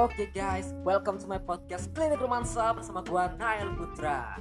Oke guys, welcome to my podcast Klinik Romansa bersama gua Nail Putra.